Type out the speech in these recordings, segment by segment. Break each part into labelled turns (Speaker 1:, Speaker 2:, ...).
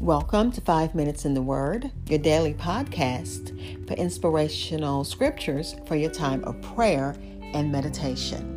Speaker 1: Welcome to Five Minutes in the Word, your daily podcast for inspirational scriptures for your time of prayer and meditation.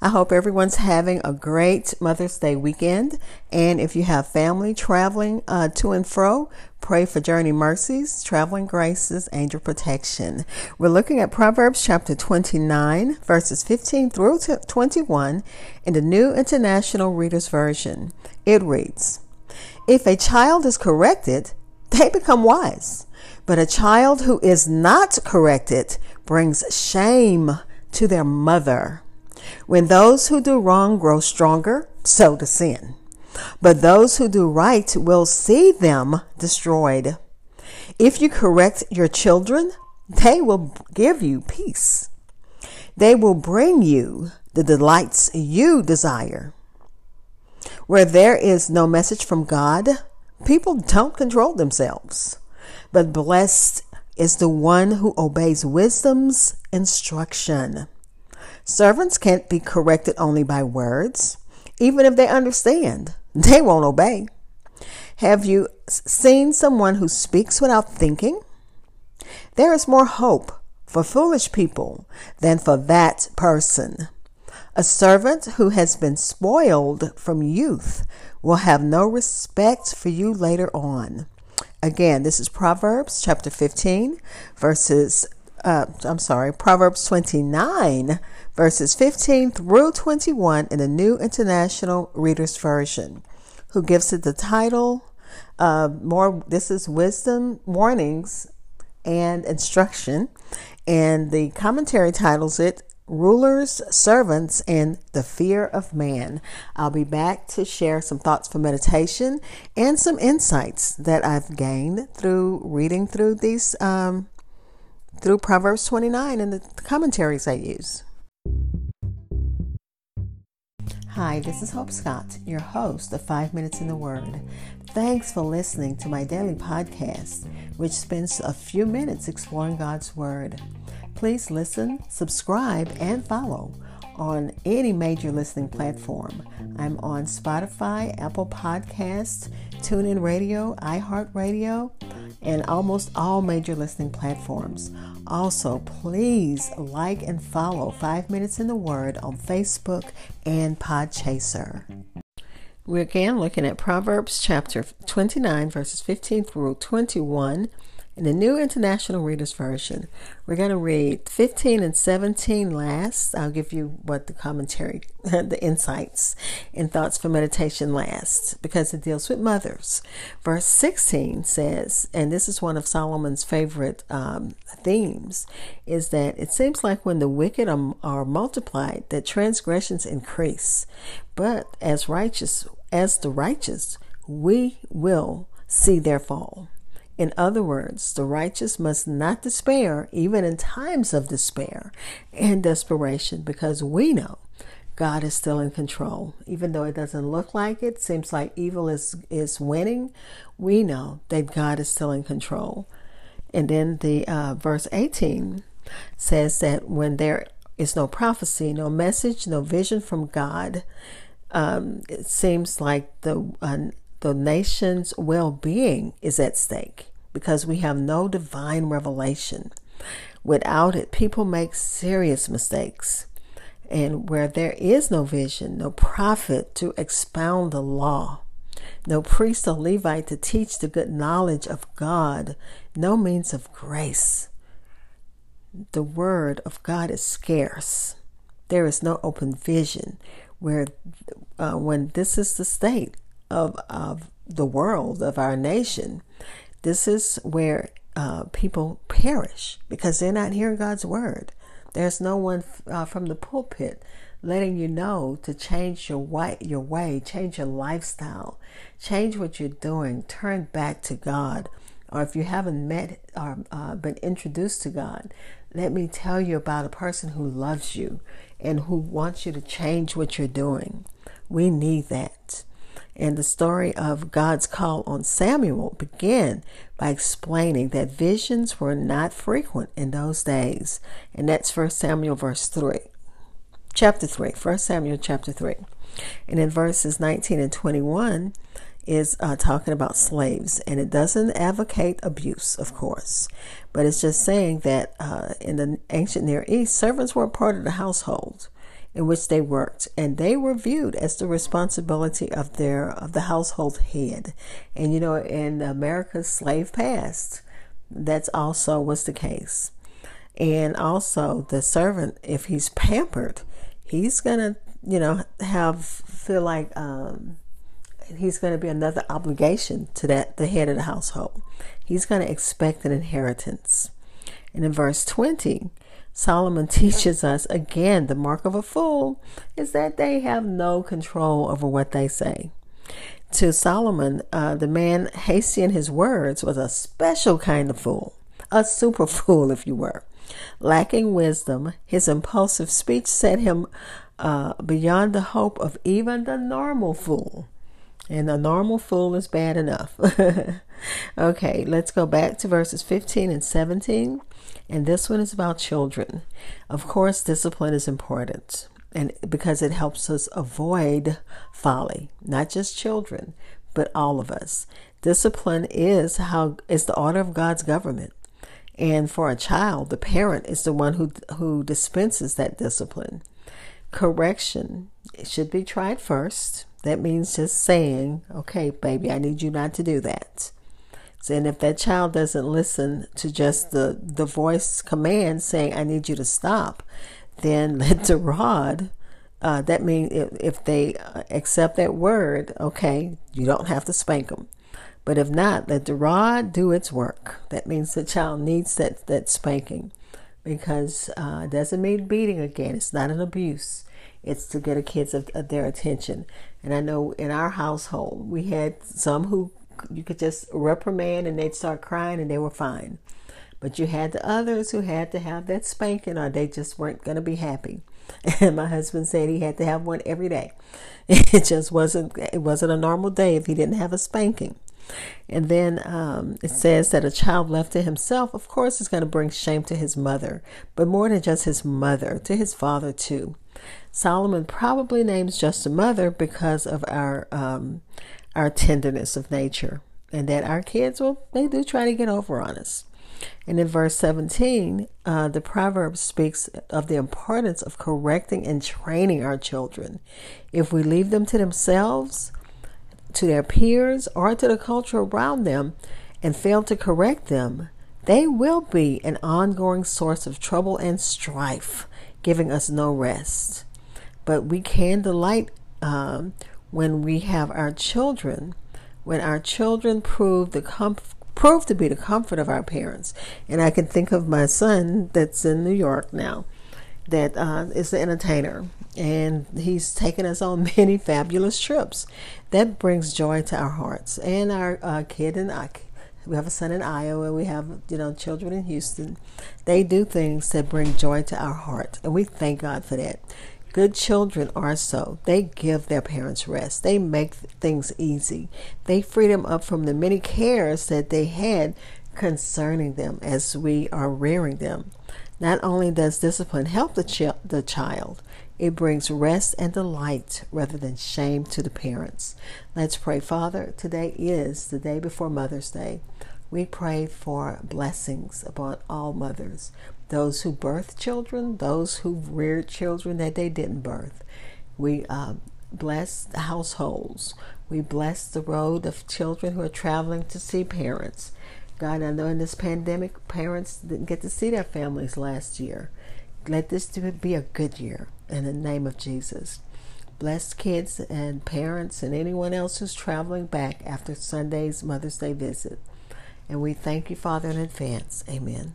Speaker 1: I hope everyone's having a great Mother's Day weekend. And if you have family traveling uh, to and fro, pray for journey mercies, traveling graces, angel protection. We're looking at Proverbs chapter 29, verses 15 through 21 in the New International Reader's Version. It reads If a child is corrected, they become wise. But a child who is not corrected brings shame to their mother. When those who do wrong grow stronger, so does sin. But those who do right will see them destroyed. If you correct your children, they will give you peace. They will bring you the delights you desire. Where there is no message from God, people don't control themselves. But blessed is the one who obeys wisdom's instruction. Servants can't be corrected only by words. Even if they understand, they won't obey. Have you seen someone who speaks without thinking? There is more hope for foolish people than for that person. A servant who has been spoiled from youth will have no respect for you later on. Again, this is Proverbs chapter 15, verses uh, I'm sorry, Proverbs 29, verses 15 through 21 in the New International Reader's Version, who gives it the title, uh, more, this is Wisdom, Warnings, and Instruction. And the commentary titles it Rulers, Servants, and the Fear of Man. I'll be back to share some thoughts for meditation and some insights that I've gained through reading through these um, through Proverbs 29 and the commentaries I use. Hi, this is Hope Scott, your host of Five Minutes in the Word. Thanks for listening to my daily podcast, which spends a few minutes exploring God's Word. Please listen, subscribe, and follow on any major listening platform. I'm on Spotify, Apple Podcasts, TuneIn Radio, iHeartRadio, and almost all major listening platforms. Also, please like and follow 5 Minutes in the Word on Facebook and Podchaser. We're again looking at Proverbs chapter 29, verses 15 through 21 in the New International Reader's Version, we're going to read 15 and 17 last. I'll give you what the commentary, the insights and thoughts for meditation last because it deals with mothers. Verse 16 says, and this is one of Solomon's favorite um, themes, is that it seems like when the wicked are, are multiplied, that transgressions increase. But as righteous, as the righteous, we will see their fall. In other words, the righteous must not despair, even in times of despair and desperation, because we know God is still in control. Even though it doesn't look like it, seems like evil is, is winning, we know that God is still in control. And then the uh, verse 18 says that when there is no prophecy, no message, no vision from God, um, it seems like the uh, the nation's well being is at stake because we have no divine revelation. Without it, people make serious mistakes. And where there is no vision, no prophet to expound the law, no priest or Levite to teach the good knowledge of God, no means of grace, the word of God is scarce. There is no open vision where, uh, when this is the state of, of the world, of our nation, this is where uh, people perish because they're not hearing God's word. There's no one uh, from the pulpit letting you know to change your way, your way, change your lifestyle, change what you're doing, turn back to God. Or if you haven't met or uh, been introduced to God, let me tell you about a person who loves you and who wants you to change what you're doing. We need that. And the story of God's call on Samuel began by explaining that visions were not frequent in those days. And that's 1 Samuel verse 3. chapter 3, 1 Samuel chapter 3. And in verses 19 and 21 is uh, talking about slaves. And it doesn't advocate abuse, of course, but it's just saying that uh, in the ancient Near East, servants were a part of the household in which they worked, and they were viewed as the responsibility of their of the household head. And you know, in America's slave past, that's also was the case. And also, the servant, if he's pampered, he's gonna, you know, have feel like um, he's going to be another obligation to that the head of the household. He's going to expect an inheritance. And in verse 20, Solomon teaches us again the mark of a fool is that they have no control over what they say. To Solomon, uh, the man hasty in his words was a special kind of fool, a super fool, if you were. Lacking wisdom, his impulsive speech set him uh, beyond the hope of even the normal fool. And a normal fool is bad enough. okay, let's go back to verses 15 and 17. And this one is about children. Of course, discipline is important and because it helps us avoid folly, not just children, but all of us. Discipline is how is the order of God's government. And for a child, the parent is the one who who dispenses that discipline. Correction should be tried first that means just saying, okay, baby, I need you not to do that. And if that child doesn't listen to just the, the voice command saying, I need you to stop, then let the rod, uh, that means if, if they accept that word, okay, you don't have to spank them. But if not, let the rod do its work. That means the child needs that, that spanking because uh, it doesn't mean beating again. It's not an abuse. It's to get a kids of, of their attention. And I know in our household, we had some who you could just reprimand and they'd start crying and they were fine. But you had the others who had to have that spanking or they just weren't going to be happy. And my husband said he had to have one every day. It just wasn't it wasn't a normal day if he didn't have a spanking. And then um, it says that a child left to himself, of course, is going to bring shame to his mother, but more than just his mother, to his father too. Solomon probably names just a mother because of our um, our tenderness of nature, and that our kids well they do try to get over on us. And in verse 17, uh, the proverb speaks of the importance of correcting and training our children. If we leave them to themselves, to their peers, or to the culture around them, and fail to correct them, they will be an ongoing source of trouble and strife, giving us no rest. But we can delight um, when we have our children, when our children prove the comfort prove to be the comfort of our parents. And I can think of my son that's in New York now, that uh, is the entertainer, and he's taken us on many fabulous trips. That brings joy to our hearts. And our uh, kid and I, we have a son in Iowa. We have you know children in Houston. They do things that bring joy to our heart, and we thank God for that. Good children are so. They give their parents rest. They make things easy. They free them up from the many cares that they had concerning them as we are rearing them. Not only does discipline help the, the child, it brings rest and delight rather than shame to the parents. Let's pray. Father, today is the day before Mother's Day. We pray for blessings upon all mothers those who birth children, those who reared children that they didn't birth. We uh, bless the households. We bless the road of children who are traveling to see parents. God, I know in this pandemic, parents didn't get to see their families last year. Let this be a good year in the name of Jesus. Bless kids and parents and anyone else who's traveling back after Sunday's Mother's Day visit. And we thank you, Father, in advance. Amen.